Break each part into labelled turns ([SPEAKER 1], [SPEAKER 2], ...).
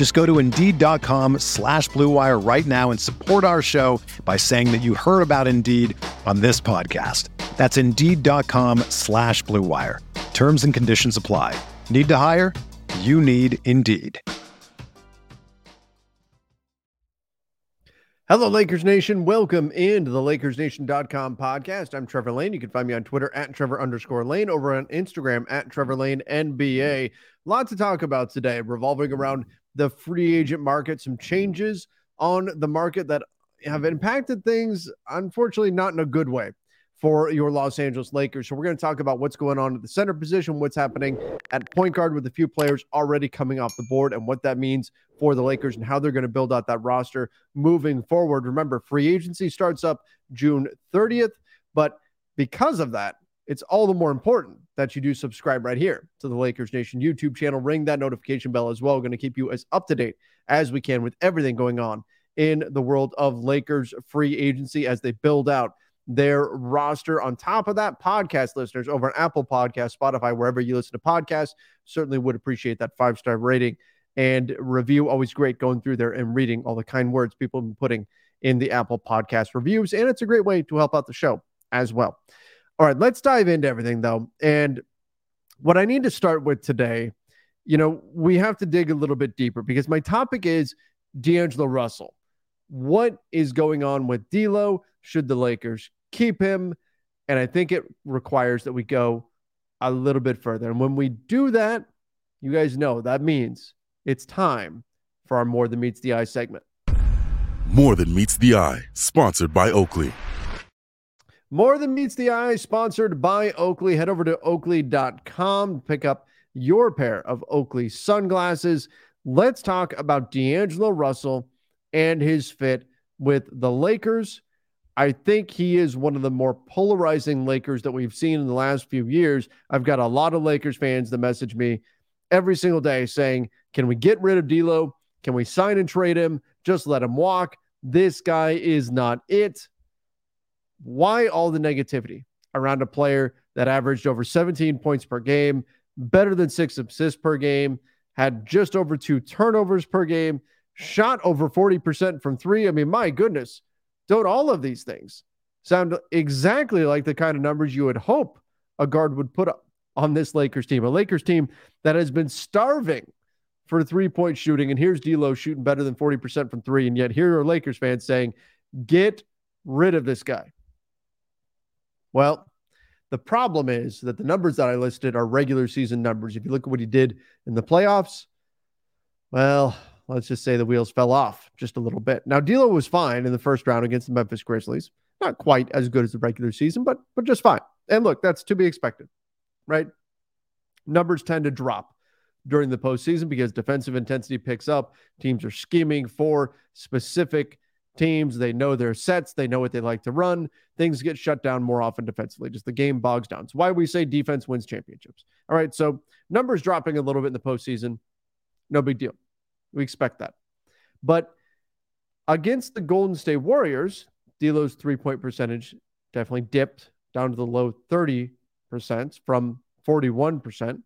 [SPEAKER 1] Just go to Indeed.com slash BlueWire right now and support our show by saying that you heard about Indeed on this podcast. That's Indeed.com slash BlueWire. Terms and conditions apply. Need to hire? You need Indeed.
[SPEAKER 2] Hello, Lakers Nation. Welcome into the LakersNation.com podcast. I'm Trevor Lane. You can find me on Twitter at Trevor underscore Lane, over on Instagram at Trevor Lane NBA. Lots to talk about today, revolving around the free agent market, some changes on the market that have impacted things, unfortunately, not in a good way for your Los Angeles Lakers. So we're going to talk about what's going on at the center position, what's happening at point guard with a few players already coming off the board, and what that means for the Lakers and how they're going to build out that roster moving forward. Remember, free agency starts up June 30th, but because of that, it's all the more important that you do subscribe right here to the Lakers Nation YouTube channel. Ring that notification bell as well. We're going to keep you as up to date as we can with everything going on in the world of Lakers free agency as they build out their roster. On top of that, podcast listeners over on Apple Podcast, Spotify, wherever you listen to podcasts, certainly would appreciate that five star rating and review. Always great going through there and reading all the kind words people have been putting in the Apple Podcast reviews. And it's a great way to help out the show as well. All right, let's dive into everything though. And what I need to start with today, you know, we have to dig a little bit deeper because my topic is D'Angelo Russell. What is going on with D'Lo? Should the Lakers keep him? And I think it requires that we go a little bit further. And when we do that, you guys know that means it's time for our More Than Meets the Eye segment.
[SPEAKER 3] More Than Meets the Eye, sponsored by Oakley.
[SPEAKER 2] More Than Meets the Eye, sponsored by Oakley. Head over to oakley.com, pick up your pair of Oakley sunglasses. Let's talk about D'Angelo Russell and his fit with the Lakers. I think he is one of the more polarizing Lakers that we've seen in the last few years. I've got a lot of Lakers fans that message me every single day saying, Can we get rid of D'Lo? Can we sign and trade him? Just let him walk. This guy is not it. Why all the negativity around a player that averaged over 17 points per game, better than six assists per game, had just over two turnovers per game, shot over 40% from three? I mean, my goodness, don't all of these things sound exactly like the kind of numbers you would hope a guard would put up on this Lakers team? A Lakers team that has been starving for three point shooting. And here's D'Lo shooting better than 40% from three. And yet here are Lakers fans saying, get rid of this guy. Well, the problem is that the numbers that I listed are regular season numbers. If you look at what he did in the playoffs, well, let's just say the wheels fell off just a little bit. Now, D'Lo was fine in the first round against the Memphis Grizzlies. Not quite as good as the regular season, but but just fine. And look, that's to be expected, right? Numbers tend to drop during the postseason because defensive intensity picks up. Teams are scheming for specific teams. They know their sets, they know what they like to run. Things get shut down more often defensively. Just the game bogs down. It's why we say defense wins championships. All right. So numbers dropping a little bit in the postseason. No big deal. We expect that. But against the Golden State Warriors, D'Lo's three point percentage definitely dipped down to the low 30% from 41%.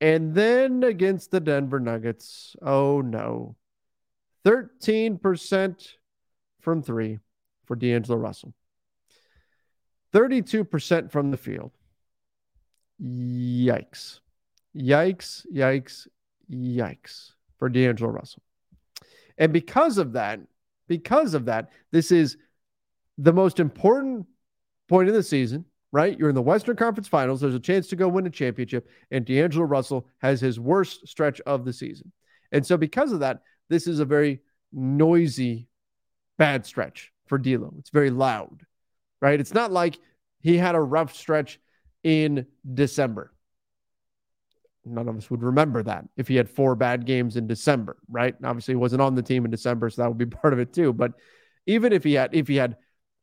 [SPEAKER 2] And then against the Denver Nuggets, oh no, 13% from three for D'Angelo Russell, 32% from the field. Yikes. Yikes, yikes, yikes for D'Angelo Russell. And because of that, because of that, this is the most important point of the season right? You're in the Western Conference Finals. There's a chance to go win a championship, and D'Angelo Russell has his worst stretch of the season. And so, because of that, this is a very noisy, bad stretch for D'Lo. It's very loud, right? It's not like he had a rough stretch in December. None of us would remember that if he had four bad games in December, right? Obviously, he wasn't on the team in December, so that would be part of it too. But even if he had, if he had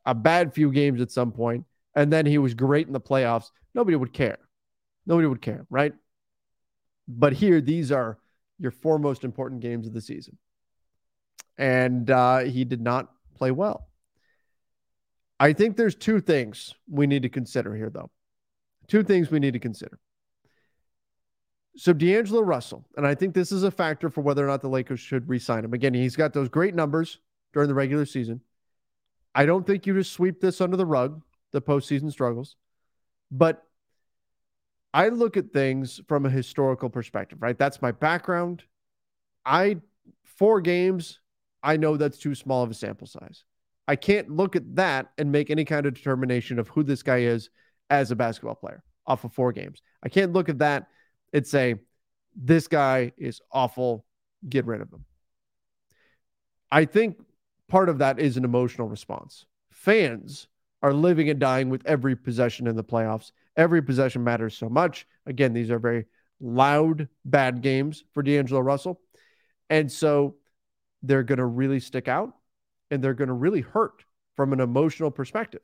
[SPEAKER 2] a bad few games at some point, and then he was great in the playoffs, nobody would care. Nobody would care, right? But here, these are your four most important games of the season. And uh, he did not play well. I think there's two things we need to consider here, though. Two things we need to consider. So, D'Angelo Russell, and I think this is a factor for whether or not the Lakers should re sign him. Again, he's got those great numbers during the regular season. I don't think you just sweep this under the rug, the postseason struggles. But I look at things from a historical perspective, right? That's my background. I, four games, I know that's too small of a sample size. I can't look at that and make any kind of determination of who this guy is as a basketball player off of four games. I can't look at that and say, this guy is awful, get rid of him. I think part of that is an emotional response. Fans are living and dying with every possession in the playoffs. Every possession matters so much. Again, these are very loud, bad games for D'Angelo Russell. And so they're going to really stick out and they're going to really hurt from an emotional perspective.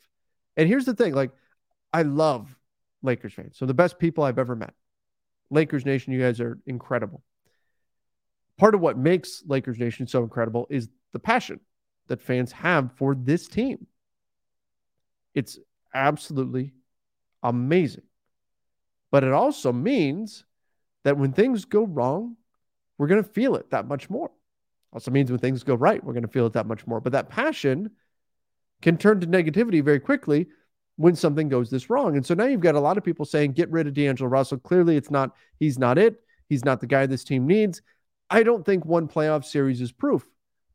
[SPEAKER 2] And here's the thing like, I love Lakers fans. So the best people I've ever met. Lakers Nation, you guys are incredible. Part of what makes Lakers Nation so incredible is the passion that fans have for this team. It's absolutely amazing. But it also means that when things go wrong, we're going to feel it that much more. Also means when things go right, we're going to feel it that much more. But that passion can turn to negativity very quickly when something goes this wrong. And so now you've got a lot of people saying, get rid of D'Angelo Russell. Clearly, it's not, he's not it. He's not the guy this team needs. I don't think one playoff series is proof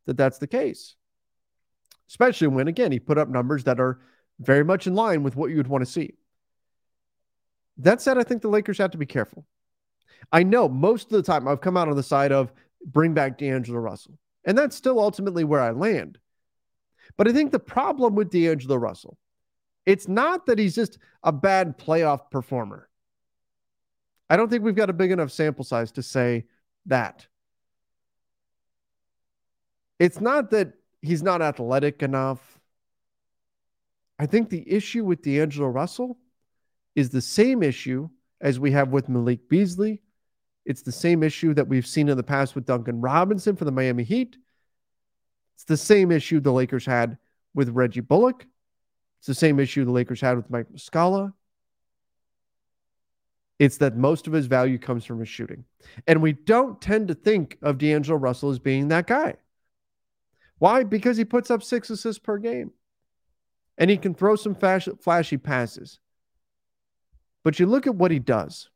[SPEAKER 2] that that's the case. Especially when, again, he put up numbers that are very much in line with what you would want to see. That said, I think the Lakers have to be careful. I know most of the time I've come out on the side of bring back D'Angelo Russell, and that's still ultimately where I land. But I think the problem with D'Angelo Russell, it's not that he's just a bad playoff performer. I don't think we've got a big enough sample size to say that. It's not that he's not athletic enough. I think the issue with D'Angelo Russell is the same issue as we have with Malik Beasley. It's the same issue that we've seen in the past with Duncan Robinson for the Miami Heat. It's the same issue the Lakers had with Reggie Bullock. It's the same issue the Lakers had with Mike Muscala. It's that most of his value comes from his shooting. And we don't tend to think of D'Angelo Russell as being that guy. Why? Because he puts up six assists per game and he can throw some flash, flashy passes. But you look at what he does.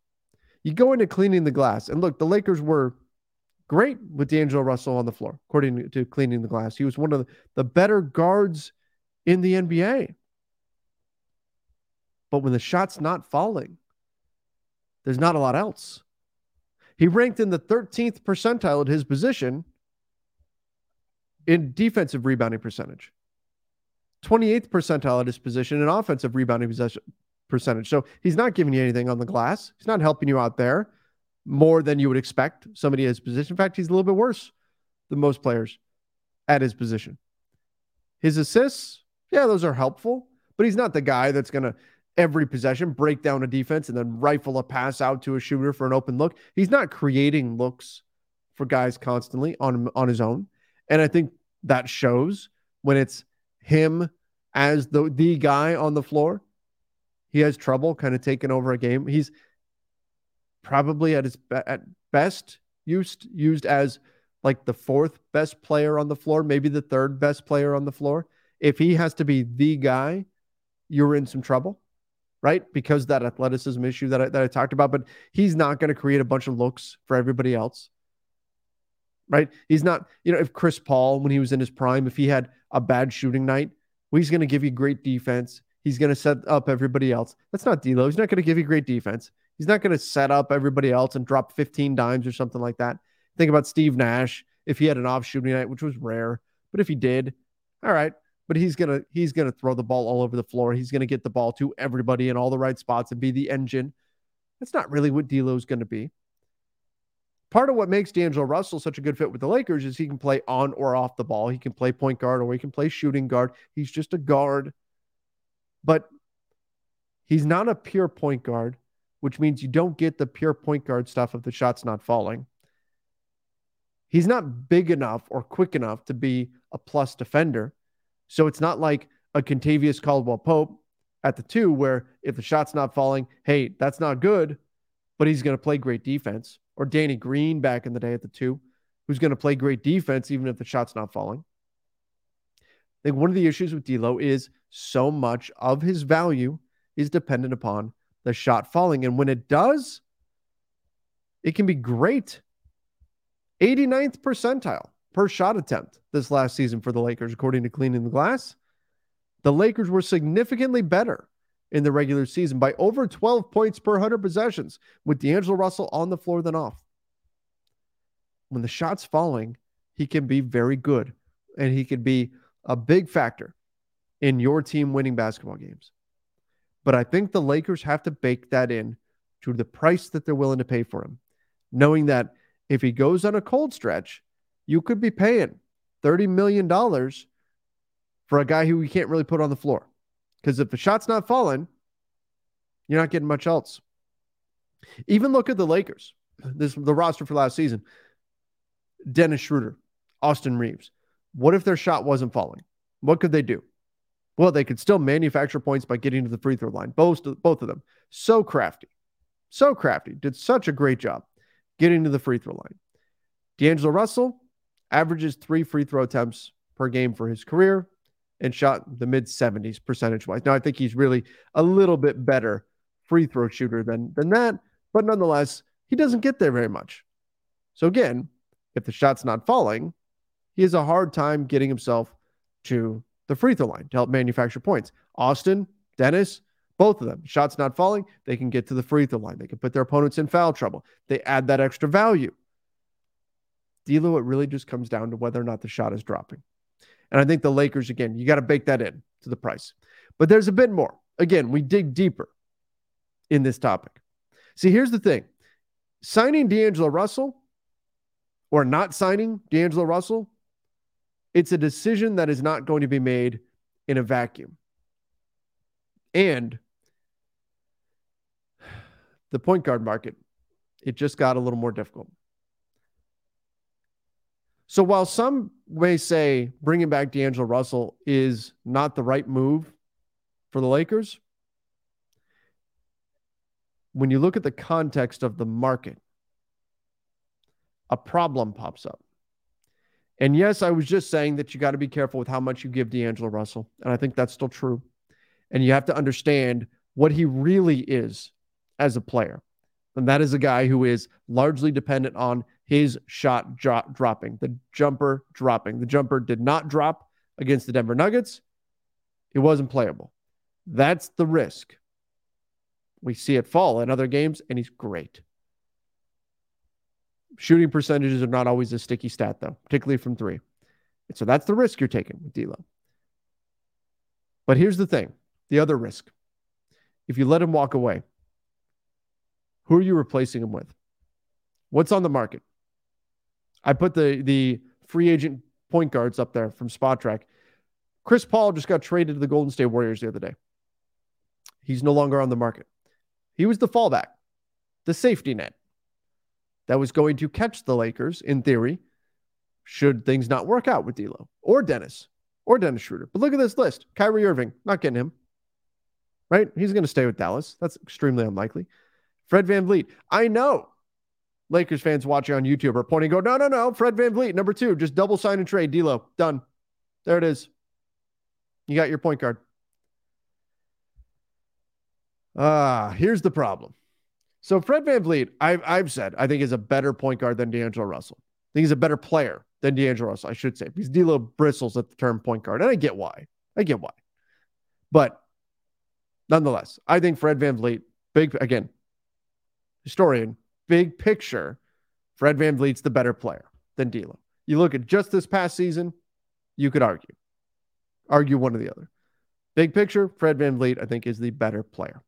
[SPEAKER 2] You go into cleaning the glass, and look, the Lakers were great with D'Angelo Russell on the floor, according to cleaning the glass. He was one of the better guards in the NBA. But when the shot's not falling, there's not a lot else. He ranked in the 13th percentile at his position in defensive rebounding percentage, 28th percentile at his position in offensive rebounding possession, percentage. So he's not giving you anything on the glass. He's not helping you out there more than you would expect somebody at his position. In fact, he's a little bit worse than most players at his position. His assists, yeah, those are helpful, but he's not the guy that's going to every possession break down a defense and then rifle a pass out to a shooter for an open look. He's not creating looks for guys constantly on on his own. And I think that shows when it's him as the the guy on the floor he has trouble kind of taking over a game. He's probably at his at best used used as like the fourth best player on the floor, maybe the third best player on the floor. If he has to be the guy, you're in some trouble, right? Because that athleticism issue that I, that I talked about. But he's not going to create a bunch of looks for everybody else, right? He's not, you know, if Chris Paul, when he was in his prime, if he had a bad shooting night, well, he's going to give you great defense. He's going to set up everybody else. That's not D'Lo. He's not going to give you great defense. He's not going to set up everybody else and drop 15 dimes or something like that. Think about Steve Nash if he had an off shooting night, which was rare, but if he did, all right. But he's gonna he's gonna throw the ball all over the floor. He's gonna get the ball to everybody in all the right spots and be the engine. That's not really what D'Lo's going to be. Part of what makes D'Angelo Russell such a good fit with the Lakers is he can play on or off the ball. He can play point guard or he can play shooting guard. He's just a guard, but he's not a pure point guard, which means you don't get the pure point guard stuff if the shot's not falling. He's not big enough or quick enough to be a plus defender. So it's not like a Kentavious Caldwell Pope at the two, where if the shot's not falling, hey, that's not good, but he's going to play great defense. Or Danny Green back in the day at the two, who's going to play great defense even if the shot's not falling. Think one of the issues with D'Lo is so much of his value is dependent upon the shot falling, and when it does, it can be great. 89th percentile per shot attempt this last season for the Lakers, according to Cleaning the Glass. The Lakers were significantly better in the regular season by over 12 points per 100 possessions with D'Angelo Russell on the floor than off. When the shot's falling, he can be very good and he can be a big factor in your team winning basketball games. But I think the Lakers have to bake that in to the price that they're willing to pay for him, knowing that if he goes on a cold stretch, you could be paying $30 million for a guy who you can't really put on the floor. Because if the shot's not falling, you're not getting much else. Even look at the Lakers, this the roster for last season. Dennis Schroeder, Austin Reaves. What if their shot wasn't falling? What could they do? Well, they could still manufacture points by getting to the free throw line. Both, both of them. So crafty. So crafty. Did such a great job getting to the free throw line. D'Angelo Russell averages three free throw attempts per game for his career and shot the mid 70s percentage wise. Now, I think he's really a little bit better free throw shooter than, than that, but nonetheless, he doesn't get there very much. So, again, if the shot's not falling, he has a hard time getting himself to the free throw line to help manufacture points. Austin, Dennis, both of them, shots not falling, they can get to the free throw line. They can put their opponents in foul trouble. They add that extra value. D'Lo, it really just comes down to whether or not the shot is dropping. And I think the Lakers, again, you got to bake that in to the price. But there's a bit more. Again, we dig deeper in this topic. See, here's the thing signing D'Angelo Russell or not signing D'Angelo Russell, it's a decision that is not going to be made in a vacuum. And the point guard market, it just got a little more difficult. So while some may say bringing back D'Angelo Russell is not the right move for the Lakers, when you look at the context of the market, a problem pops up. And yes, I was just saying that you got to be careful with how much you give D'Angelo Russell. And I think that's still true. And you have to understand what he really is as a player. And that is a guy who is largely dependent on his shot drop, dropping, the jumper dropping. The jumper did not drop against the Denver Nuggets. It wasn't playable. That's the risk. We see it fall in other games, and he's great. Shooting percentages are not always a sticky stat, though, particularly from three. And so that's the risk you're taking with D'Lo. But here's the thing: the other risk. If you let him walk away, who are you replacing him with? What's on the market? I put the the free agent point guards up there from Spotrac. Chris Paul just got traded to the Golden State Warriors the other day. He's no longer on the market. He was the fallback, the safety net that was going to catch the Lakers in theory, should things not work out with D'Lo or Dennis or Dennis Schroeder. But look at this list: Kyrie Irving, not getting him. Right? He's going to stay with Dallas. That's extremely unlikely. Fred VanVleet. I know Lakers fans watching on YouTube are pointing, go, no, no, no. Fred VanVleet, number two, just double sign and trade. D'Lo, done. There it is. You got your point guard. Ah, here's the problem. So Fred VanVleet, I've, I've said, I think is a better point guard than D'Angelo Russell. I think he's a better player than D'Angelo Russell, I should say, because D'Lo bristles at the term point guard. And I get why. I get why. But nonetheless, I think Fred VanVleet, big again, historian, big picture, Fred Van VanVleet's the better player than D'Lo. You look at just this past season, you could argue, argue one or the other. Big picture, Fred VanVleet, I think, is the better player.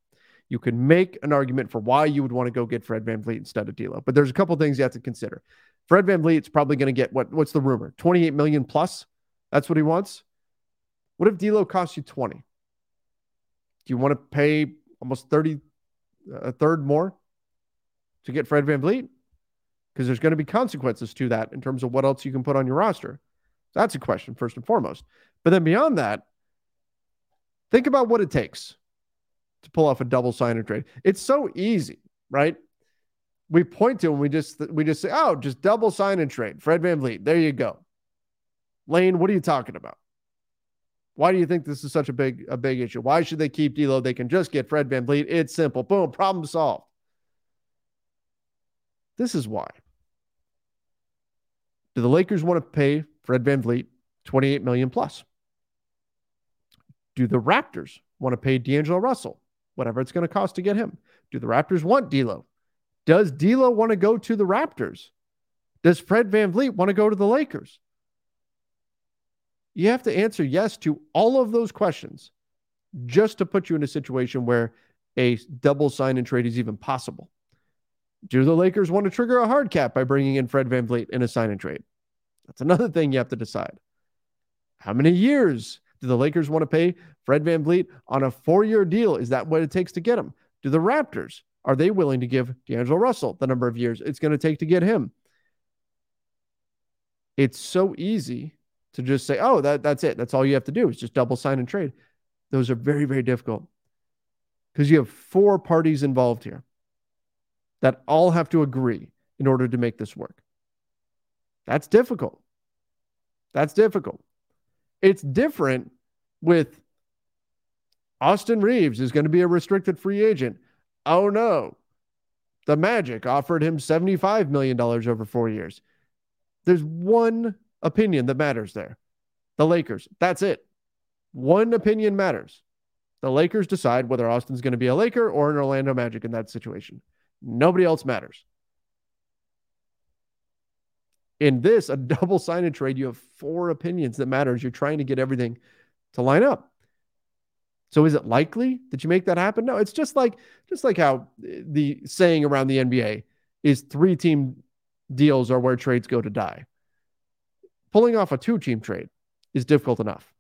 [SPEAKER 2] You can make an argument for why you would want to go get Fred VanVleet instead of D'Lo, but there's a couple things you have to consider. Fred VanVleet's probably going to get what? What's the rumor? 28 million plus. That's what he wants. What if D'Lo costs you 20? Do you want to pay almost 30, a third more to get Fred VanVleet? Because there's going to be consequences to that in terms of what else you can put on your roster. That's a question, first and foremost. But then beyond that, think about what it takes to pull off a double sign and trade. It's so easy, right? We point to and we just we just say, oh, just double sign and trade. Fred Van VanVleet. There you go. Lane, what are you talking about? Why do you think this is such a big a big issue? Why should they keep D'Lo? They can just get Fred Van VanVleet. It's simple. Boom, problem solved. This is why. Do the Lakers want to pay Fred Van VanVleet 28 million plus? Do the Raptors want to pay D'Angelo Russell whatever it's going to cost to get him? Do the Raptors want D'Lo? Does D'Lo want to go to the Raptors? Does Fred VanVleet want to go to the Lakers? You have to answer yes to all of those questions just to put you in a situation where a double sign and trade is even possible. Do the Lakers want to trigger a hard cap by bringing in Fred VanVleet in a sign and trade? That's another thing you have to decide. How many years do the Lakers want to pay Fred Van VanVleet on a four year deal? Is that what it takes to get him? Do the Raptors, are they willing to give D'Angelo Russell the number of years it's going to take to get him? It's so easy to just say, oh, that, that's it. That's all you have to do is just double sign and trade. Those are very, very difficult because you have four parties involved here that all have to agree in order to make this work. That's difficult. That's difficult. It's different with Austin Reaves is going to be a restricted free agent. Oh no. The Magic offered him $75 million over four years. There's one opinion that matters there. The Lakers. That's it. One opinion matters. The Lakers decide whether Austin's going to be a Laker or an Orlando Magic in that situation. Nobody else matters. In this, a double sign and trade, you have four opinions that matters. You're trying to get everything to line up. So is it likely that you make that happen? No, it's just like just like how eh, the saying around the NBA is three team deals are where trades go to die. Pulling off a two team trade is difficult enough.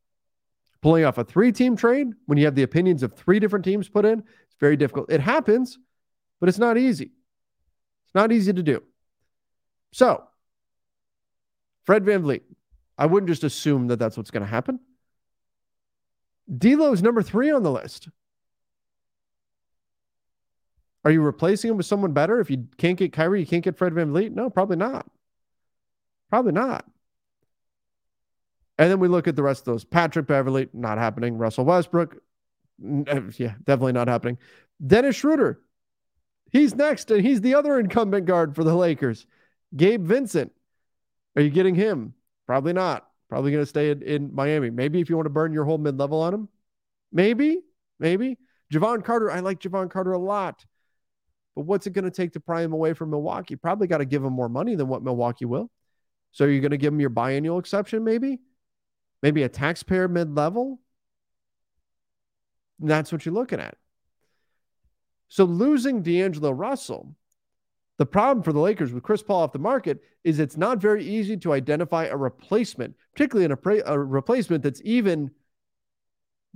[SPEAKER 2] Pulling off a three team trade when you have the opinions of three different teams put in, it's very difficult. It happens, but it's not easy. It's not easy to do. So, Fred VanVleet, I wouldn't just assume that that's what's going to happen. D'Lo is number three on the list. Are you replacing him with someone better? If you can't get Kyrie, you can't get Fred VanVleet? No, probably not. Probably not. And then we look at the rest of those. Patrick Beverley, not happening. Russell Westbrook, uh, yeah, definitely not happening. Dennis Schroeder, he's next, and he's the other incumbent guard for the Lakers. Gabe Vincent, are you getting him? Probably not. Probably going to stay in, in Miami. Maybe if you want to burn your whole mid level on him, maybe, maybe. Jevon Carter, I like Jevon Carter a lot. But what's it going to take to pry him away from Milwaukee? Probably got to give him more money than what Milwaukee will. So you're going to give him your biannual exception, maybe? Maybe a taxpayer mid level? That's what you're looking at. So losing D'Angelo Russell the problem for the Lakers with Chris Paul off the market is it's not very easy to identify a replacement, particularly in a, a replacement that's even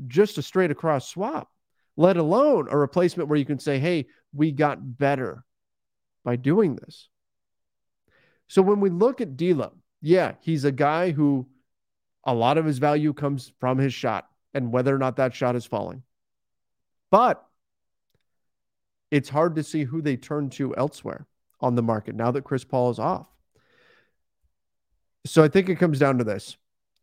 [SPEAKER 2] just a straight across swap, let alone a replacement where you can say, hey, we got better by doing this. So when we look at D'Lo, yeah, he's a guy who a lot of his value comes from his shot and whether or not that shot is falling. But it's hard to see who they turn to elsewhere on the market now that Chris Paul is off. So I think it comes down to this.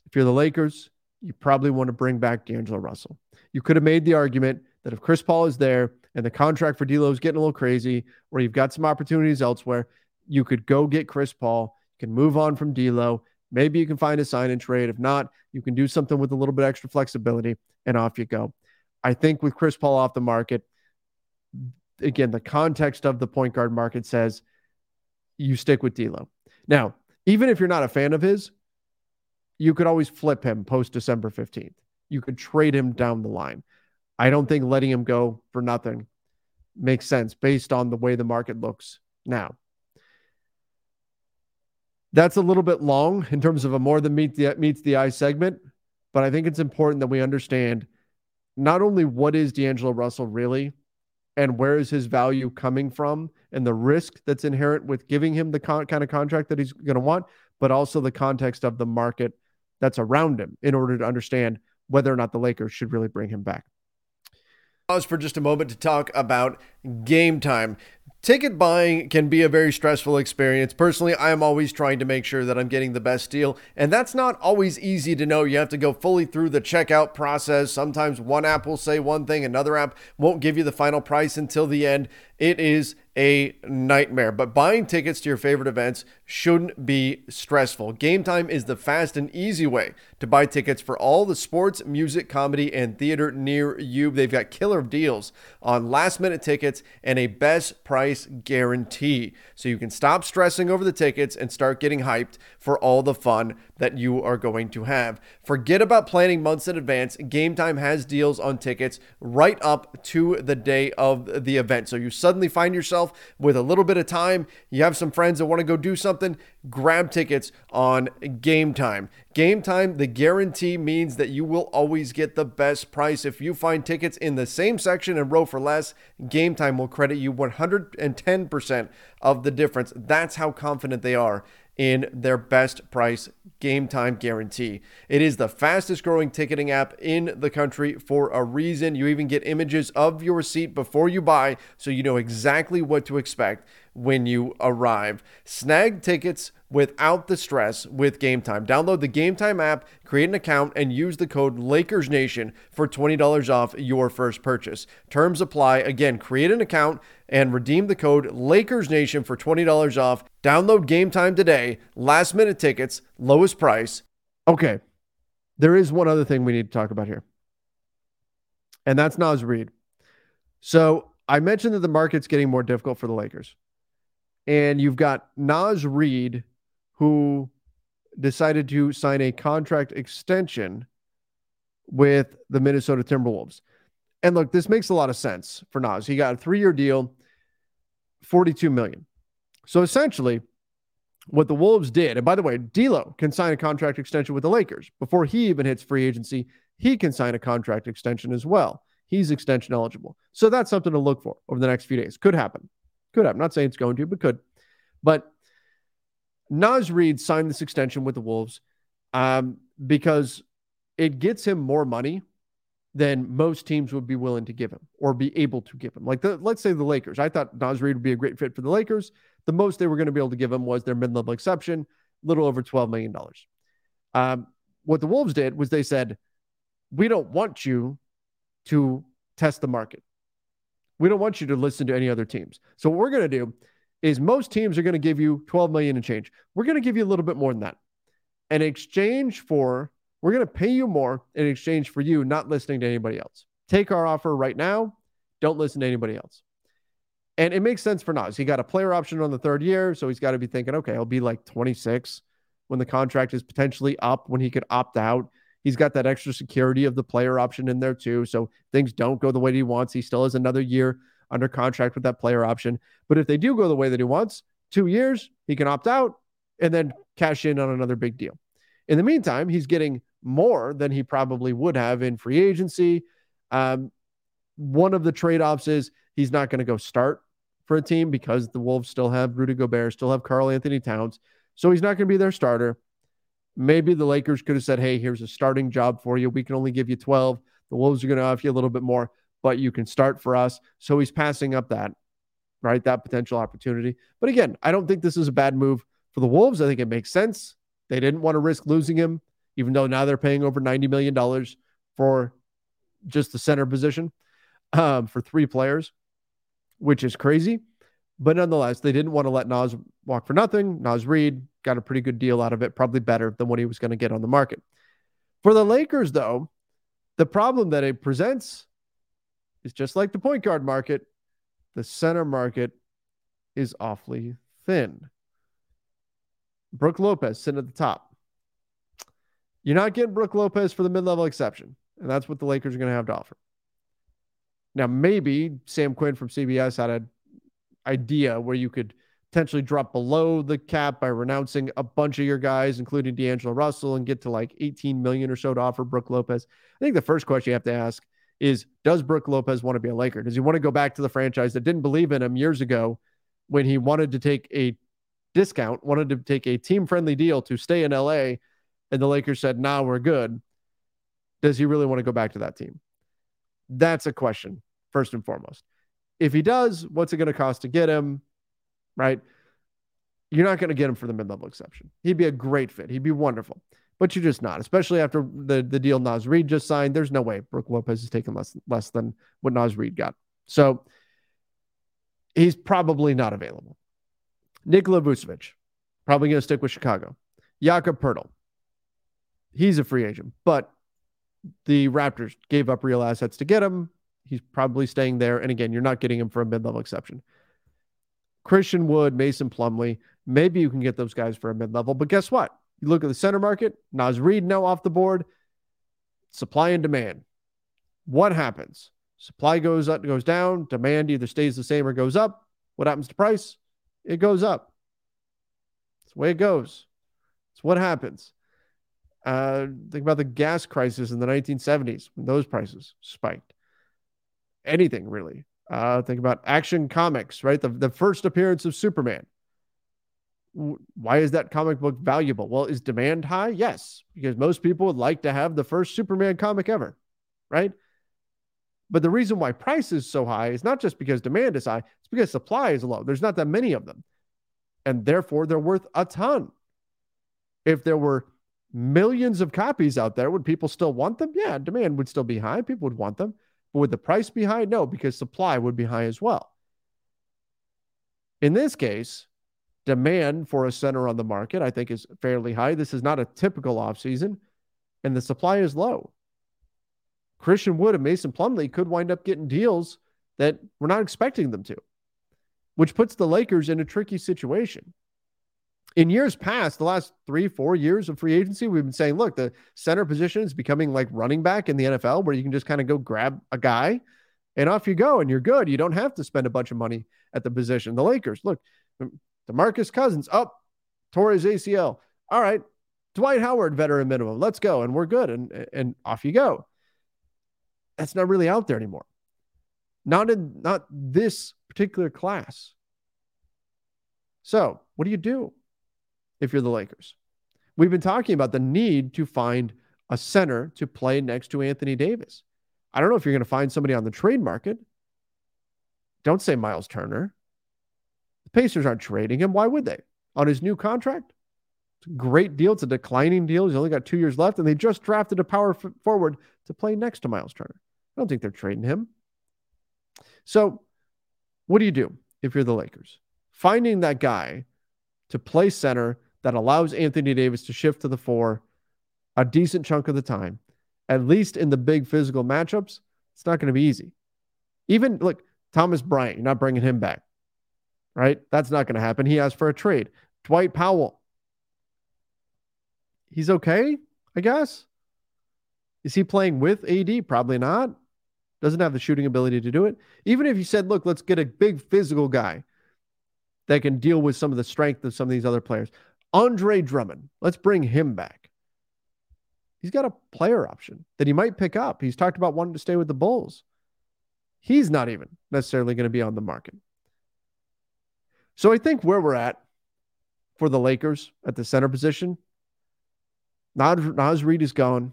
[SPEAKER 2] If you're the Lakers, you probably want to bring back D'Angelo Russell. You could have made the argument that if Chris Paul is there and the contract for D'Lo is getting a little crazy, or you've got some opportunities elsewhere, you could go get Chris Paul. You can move on from D'Lo. Maybe you can find a sign and trade. If not, you can do something with a little bit extra flexibility, and off you go. I think with Chris Paul off the market, again, the context of the point guard market says you stick with D'Lo. Now, even if you're not a fan of his, you could always flip him post December 15th. You could trade him down the line. I don't think letting him go for nothing makes sense based on the way the market looks now. That's a little bit long in terms of a more than meet the, meets the eye segment, but I think it's important that we understand not only what is D'Angelo Russell really and where is his value coming from and the risk that's inherent with giving him the con- kind of contract that he's going to want, but also the context of the market that's around him in order to understand whether or not the Lakers should really bring him back.
[SPEAKER 4] Pause for just a moment to talk about game time. Ticket buying can be a very stressful experience. Personally, I am always trying to make sure that I'm getting the best deal, and that's not always easy to know. You have to go fully through the checkout process. Sometimes one app will say one thing, another app won't give you the final price until the end. It is a nightmare. But buying tickets to your favorite events shouldn't be stressful. Game Time is the fast and easy way to buy tickets for all the sports, music, comedy, and theater near you. They've got killer deals on last minute tickets and a best price guarantee. So you can stop stressing over the tickets and start getting hyped for all the fun that you are going to have. Forget about planning months in advance. Game Time has deals on tickets right up to the day of the event. So you suddenly find yourself with a little bit of time, you have some friends that want to go do something, grab tickets on Game Time. Game Time, the guarantee means that you will always get the best price. If you find tickets in the same section and row for less, Game Time will credit you 110% of the difference. That's how confident they are in their best price game time guarantee. It is the fastest growing ticketing app in the country for a reason. You even get images of your seat before you buy so you know exactly what to expect when you arrive. Snag tickets without the stress with Game Time. Download the Game Time app, create an account, and use the code LakersNation for $20 off your first purchase. Terms apply. Again, create an account and redeem the code LakersNation for $20 off. Download Game Time today. Last minute tickets, lowest price.
[SPEAKER 2] Okay. There is one other thing we need to talk about here, and that's Naz Reid. So I mentioned that the market's getting more difficult for the Lakers. And you've got Naz Reid, who decided to sign a contract extension with the Minnesota Timberwolves. And look, this makes a lot of sense for Naz. He got a three year deal, 42 million. So essentially, what the Wolves did, and by the way, D'Lo can sign a contract extension with the Lakers before he even hits free agency. He can sign a contract extension as well. He's extension eligible. So that's something to look for over the next few days. Could happen. Could. I'm not saying it's going to, but could. But Naz Reid signed this extension with the Wolves um, because it gets him more money than most teams would be willing to give him or be able to give him. Like the, let's say the Lakers. I thought Naz Reid would be a great fit for the Lakers. The most they were going to be able to give him was their mid-level exception, a little over $12 million. Um, what the Wolves did was they said, we don't want you to test the market. We don't want you to listen to any other teams. So what we're going to do is most teams are going to give you 12 million and change. We're going to give you a little bit more than that. In exchange for we're going to pay you more in exchange for you not listening to anybody else. Take our offer right now. Don't listen to anybody else. And it makes sense for Naz. He got a player option on the third year, so he's got to be thinking, okay, I'll be like 26 when the contract is potentially up, when he could opt out. He's got that extra security of the player option in there too. So things don't go the way he wants. He still has another year under contract with that player option. But if they do go the way that he wants, two years, he can opt out and then cash in on another big deal. In the meantime, he's getting more than he probably would have in free agency. Um, one of the trade offs is he's not going to go start for a team because the Wolves still have Rudy Gobert, still have Karl-Anthony Towns. So he's not going to be their starter. Maybe the Lakers could have said, hey, here's a starting job for you. We can only give you 12. The Wolves are going to offer you a little bit more, but you can start for us. So he's passing up that, right? That potential opportunity. But again, I don't think this is a bad move for the Wolves. I think it makes sense. They didn't want to risk losing him, even though now they're paying over $90 million for just the center position um, for three players, which is crazy. But nonetheless, they didn't want to let Naz walk for nothing. Naz Reid got a pretty good deal out of it, probably better than what he was going to get on the market. For the Lakers, though, the problem that it presents is just like the point guard market, the center market is awfully thin. Brook Lopez sitting at the top. You're not getting Brook Lopez for the mid level exception. And that's what the Lakers are going to have to offer. Now, maybe Sam Quinn from CBS had an idea where you could potentially drop below the cap by renouncing a bunch of your guys, including D'Angelo Russell, and get to like 18 million or so to offer Brook Lopez. I think the first question you have to ask is Does Brook Lopez want to be a Laker? Does he want to go back to the franchise that didn't believe in him years ago when he wanted to take a discount, wanted to take a team friendly deal to stay in LA? And the Lakers said, Nah, we're good. Does he really want to go back to that team? That's a question, first and foremost. If he does, what's it going to cost to get him? Right? You're not going to get him for the mid level exception. He'd be a great fit. He'd be wonderful, but you're just not, especially after the, the deal Naz Reid just signed. There's no way Brook Lopez is taking less, less than what Naz Reid got. So he's probably not available. Nikola Vucevic, probably going to stick with Chicago. Jakob Poeltl, he's a free agent, but the Raptors gave up real assets to get him. He's probably staying there. And again, you're not getting him for a mid level exception. Christian Wood, Mason Plumlee, maybe you can get those guys for a mid level. But guess what? You look at the center market, Naz Reid now off the board, supply and demand. What happens? Supply goes up, goes down, demand either stays the same or goes up. What happens to price? It goes up. It's the way it goes. It's what happens. Uh, think about the gas crisis in the 1970s when those prices spiked. Anything really. Uh, think about Action Comics, right? The, the first appearance of Superman. Why is that comic book valuable? Well, is demand high? Yes, because most people would like to have the first Superman comic ever, right? But the reason why price is so high is not just because demand is high, it's because supply is low. There's not that many of them. And therefore, they're worth a ton. If there were millions of copies out there, would people still want them? Yeah, demand would still be high. People would want them. But would the price be high? No, because supply would be high as well. In this case, demand for a center on the market, I think, is fairly high. This is not a typical offseason, and the supply is low. Christian Wood and Mason Plumlee could wind up getting deals that we're not expecting them to, which puts the Lakers in a tricky situation in years past, the last three, four years of free agency, we've been saying, look, the center position is becoming like running back in the NFL, where you can just kind of go grab a guy and off you go and you're good. You don't have to spend a bunch of money at the position. The Lakers, look, um, DeMarcus Cousins up, tore his ACL. All right, Dwight Howard, veteran minimum. Let's go. And we're good. And, and off you go. That's not really out there anymore. Not in not this particular class. So what do you do? If you're the Lakers. We've been talking about the need to find a center to play next to Anthony Davis. I don't know if you're going to find somebody on the trade market. Don't say Miles Turner. The Pacers aren't trading him. Why would they? On his new contract? It's a great deal. It's a declining deal. He's only got two years left, and they just drafted a power f- forward to play next to Miles Turner. I don't think they're trading him. So, what do you do if you're the Lakers? Finding that guy to play center that allows Anthony Davis to shift to the four a decent chunk of the time, at least in the big physical matchups, it's not going to be easy. Even look, Thomas Bryant, you're not bringing him back, right? That's not going to happen. He asked for a trade. Dwight Powell, he's okay, I guess. Is he playing with AD? Probably not. Doesn't have the shooting ability to do it. Even if you said, look, let's get a big physical guy that can deal with some of the strength of some of these other players. Andre Drummond, let's bring him back. He's got a player option that he might pick up. He's talked about wanting to stay with the Bulls. He's not even necessarily going to be on the market. So I think where we're at for the Lakers at the center position, Naz Reid is gone.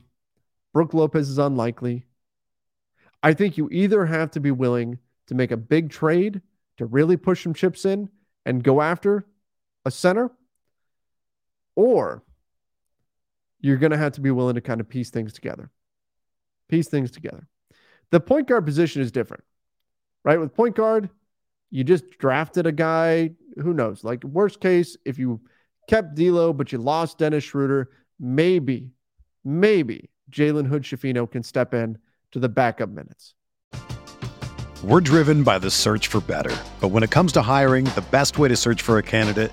[SPEAKER 2] Brook Lopez is unlikely. I think you either have to be willing to make a big trade to really push some chips in and go after a center, or you're going to have to be willing to kind of piece things together. Piece things together. The point guard position is different, right? With point guard, you just drafted a guy, who knows? Like, worst case, if you kept D'Lo, but you lost Dennis Schroeder, maybe, maybe Jalen Hood Schifino can step in to the backup minutes.
[SPEAKER 1] We're driven by the search for better. But when it comes to hiring, the best way to search for a candidate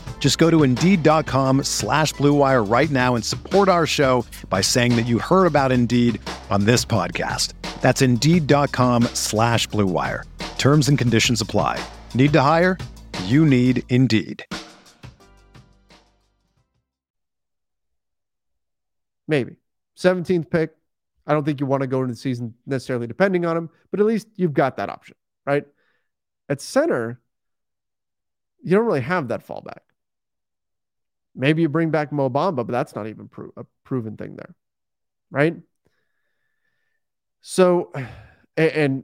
[SPEAKER 1] Just go to Indeed.com slash BlueWire right now and support our show by saying that you heard about Indeed on this podcast. That's Indeed.com slash BlueWire. Terms and conditions apply. Need to hire? You need Indeed.
[SPEAKER 2] Maybe. 17th pick. I don't think you want to go into the season necessarily depending on him, but at least you've got that option, right? At center, you don't really have that fallback. Maybe you bring back Mo Bamba, but that's not even pro- a proven thing there, right? So, and, and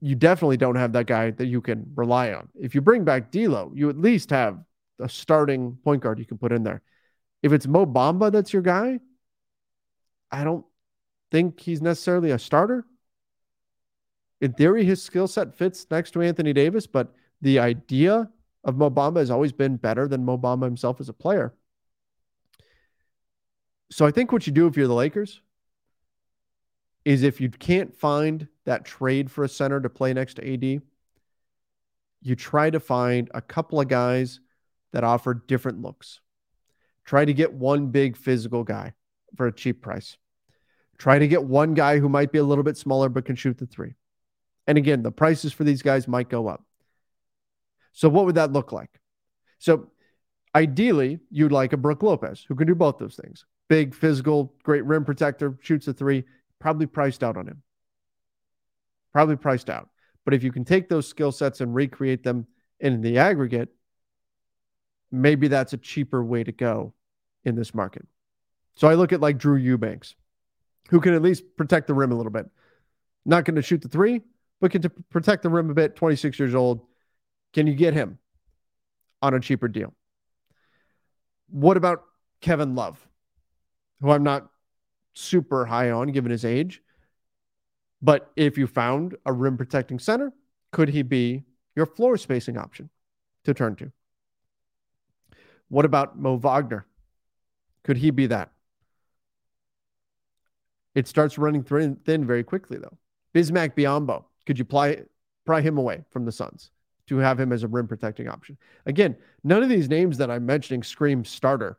[SPEAKER 2] you definitely don't have that guy that you can rely on. If you bring back D'Lo, you at least have a starting point guard you can put in there. If it's Mo Bamba that's your guy, I don't think he's necessarily a starter. In theory, his skill set fits next to Anthony Davis, but the idea of Mo Bamba has always been better than Mo Bamba himself as a player. So I think what you do if you're the Lakers is if you can't find that trade for a center to play next to AD, you try to find a couple of guys that offer different looks. Try to get one big physical guy for a cheap price. Try to get one guy who might be a little bit smaller but can shoot the three. And again, the prices for these guys might go up. So, what would that look like? So, ideally, you'd like a Brook Lopez who can do both those things big, physical, great rim protector, shoots a three, probably priced out on him. Probably priced out. But if you can take those skill sets and recreate them in the aggregate, maybe that's a cheaper way to go in this market. So I look at like Drew Eubanks, who can at least protect the rim a little bit. Not going to shoot the three, but can to protect the rim a bit. 26 years old. Can you get him on a cheaper deal? What about Kevin Love, who I'm not super high on given his age? But if you found a rim protecting center, could he be your floor spacing option to turn to? What about Mo Wagner? Could he be that? It starts running thin very quickly, though. Bismack Biyombo, could you pry, pry him away from the Suns? To have him as a rim protecting option. Again, none of these names that I'm mentioning scream starter,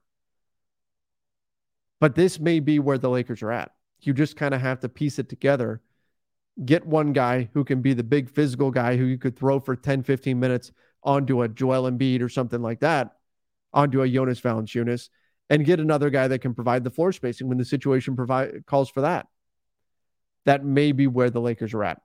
[SPEAKER 2] but this may be where the Lakers are at. You just kind of have to piece it together. Get one guy who can be the big physical guy who you could throw for 10, 15 minutes onto a Joel Embiid or something like that, onto a Jonas Valanciunas, and get another guy that can provide the floor spacing when the situation provide, calls for that. That may be where the Lakers are at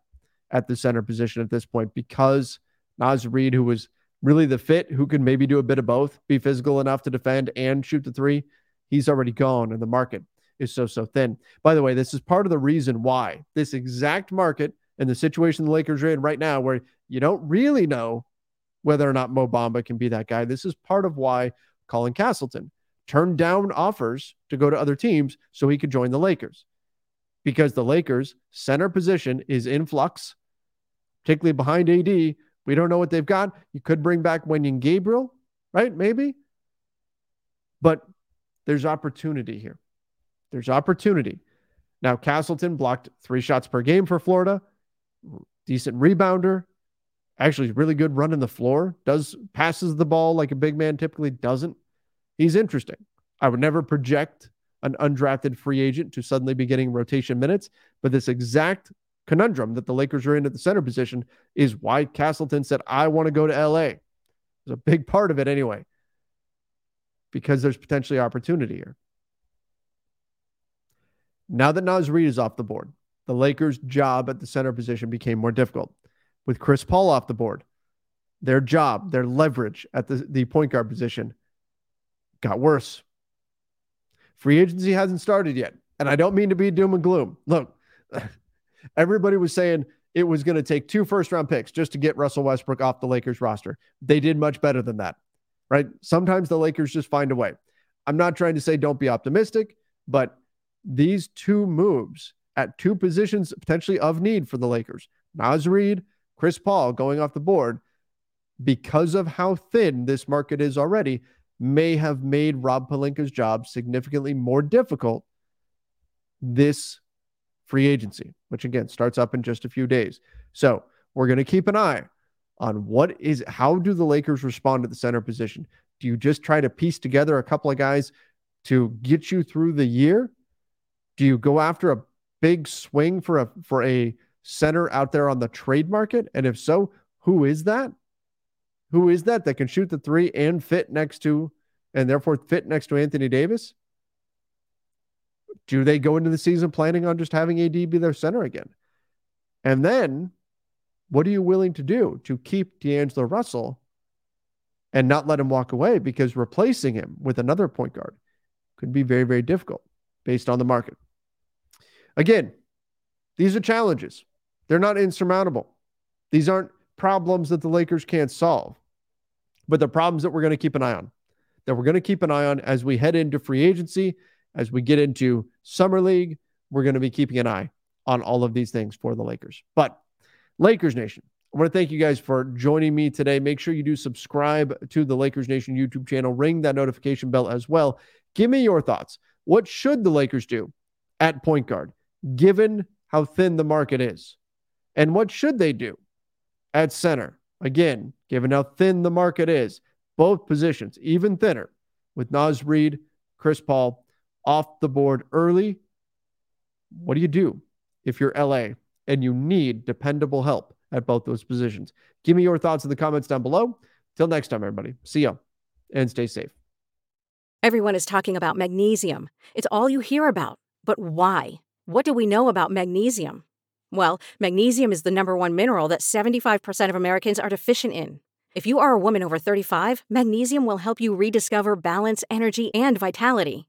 [SPEAKER 2] at the center position at this point because Naz Reid, who was really the fit, who could maybe do a bit of both, be physical enough to defend and shoot the three. He's already gone, and the market is so, so thin. By the way, this is part of the reason why this exact market and the situation the Lakers are in right now, where you don't really know whether or not Mo Bamba can be that guy. This is part of why Colin Castleton turned down offers to go to other teams so he could join the Lakers. Because the Lakers' center position is in flux, particularly behind AD, we don't know what they've got. You could bring back Wenyen Gabriel, right? Maybe. But there's opportunity here. There's opportunity. Now, Castleton blocked three shots per game for Florida. Decent rebounder. Actually, really good running the floor. Does passes the ball like a big man typically doesn't. He's interesting. I would never project an undrafted free agent to suddenly be getting rotation minutes, but this exact conundrum that the Lakers are in at the center position is why Castleton said, I want to go to LA. It's a big part of it anyway, because there's potentially opportunity here. Now that Naz Reid is off the board, the Lakers' job at the center position became more difficult. With Chris Paul off the board, their job, their leverage at the, the point guard position got worse. Free agency hasn't started yet. And I don't mean to be doom and gloom. Look, everybody was saying it was going to take two first round picks just to get Russell Westbrook off the Lakers roster. They did much better than that, right? Sometimes the Lakers just find a way. I'm not trying to say don't be optimistic, but these two moves at two positions potentially of need for the Lakers, Naz Reid, Chris Paul going off the board, because of how thin this market is already, may have made Rob Pelinka's job significantly more difficult this free agency, which again starts up in just a few days. So we're going to keep an eye on what is how do the Lakers respond to the center position? Do you just try to piece together a couple of guys to get you through the year? Do you go after a big swing for a for a center out there on the trade market? And if so, who is that? Who is that that can shoot the three and fit next to and therefore fit next to Anthony Davis? Do they go into the season planning on just having AD be their center again? And then what are you willing to do to keep D'Angelo Russell and not let him walk away? Because replacing him with another point guard could be very, very difficult based on the market. Again, these are challenges. They're not insurmountable. These aren't problems that the Lakers can't solve, but the problems that we're going to keep an eye on, that we're going to keep an eye on as we head into free agency as we get into Summer League, we're going to be keeping an eye on all of these things for the Lakers. But Lakers Nation, I want to thank you guys for joining me today. Make sure you do subscribe to the Lakers Nation YouTube channel, ring that notification bell as well. Give me your thoughts. What should the Lakers do at point guard, given how thin the market is? And what should they do at center? Again, given how thin the market is, both positions, even thinner, with Naz Reid, Chris Paul, off the board early, what do you do if you're LA and you need dependable help at both those positions? Give me your thoughts in the comments down below. Till next time, everybody. See ya and stay safe.
[SPEAKER 5] Everyone is talking about magnesium. It's all you hear about. But why? What do we know about magnesium? Well, magnesium is the number one mineral that 75% of Americans are deficient in. If you are a woman over 35, magnesium will help you rediscover balance, energy, and vitality.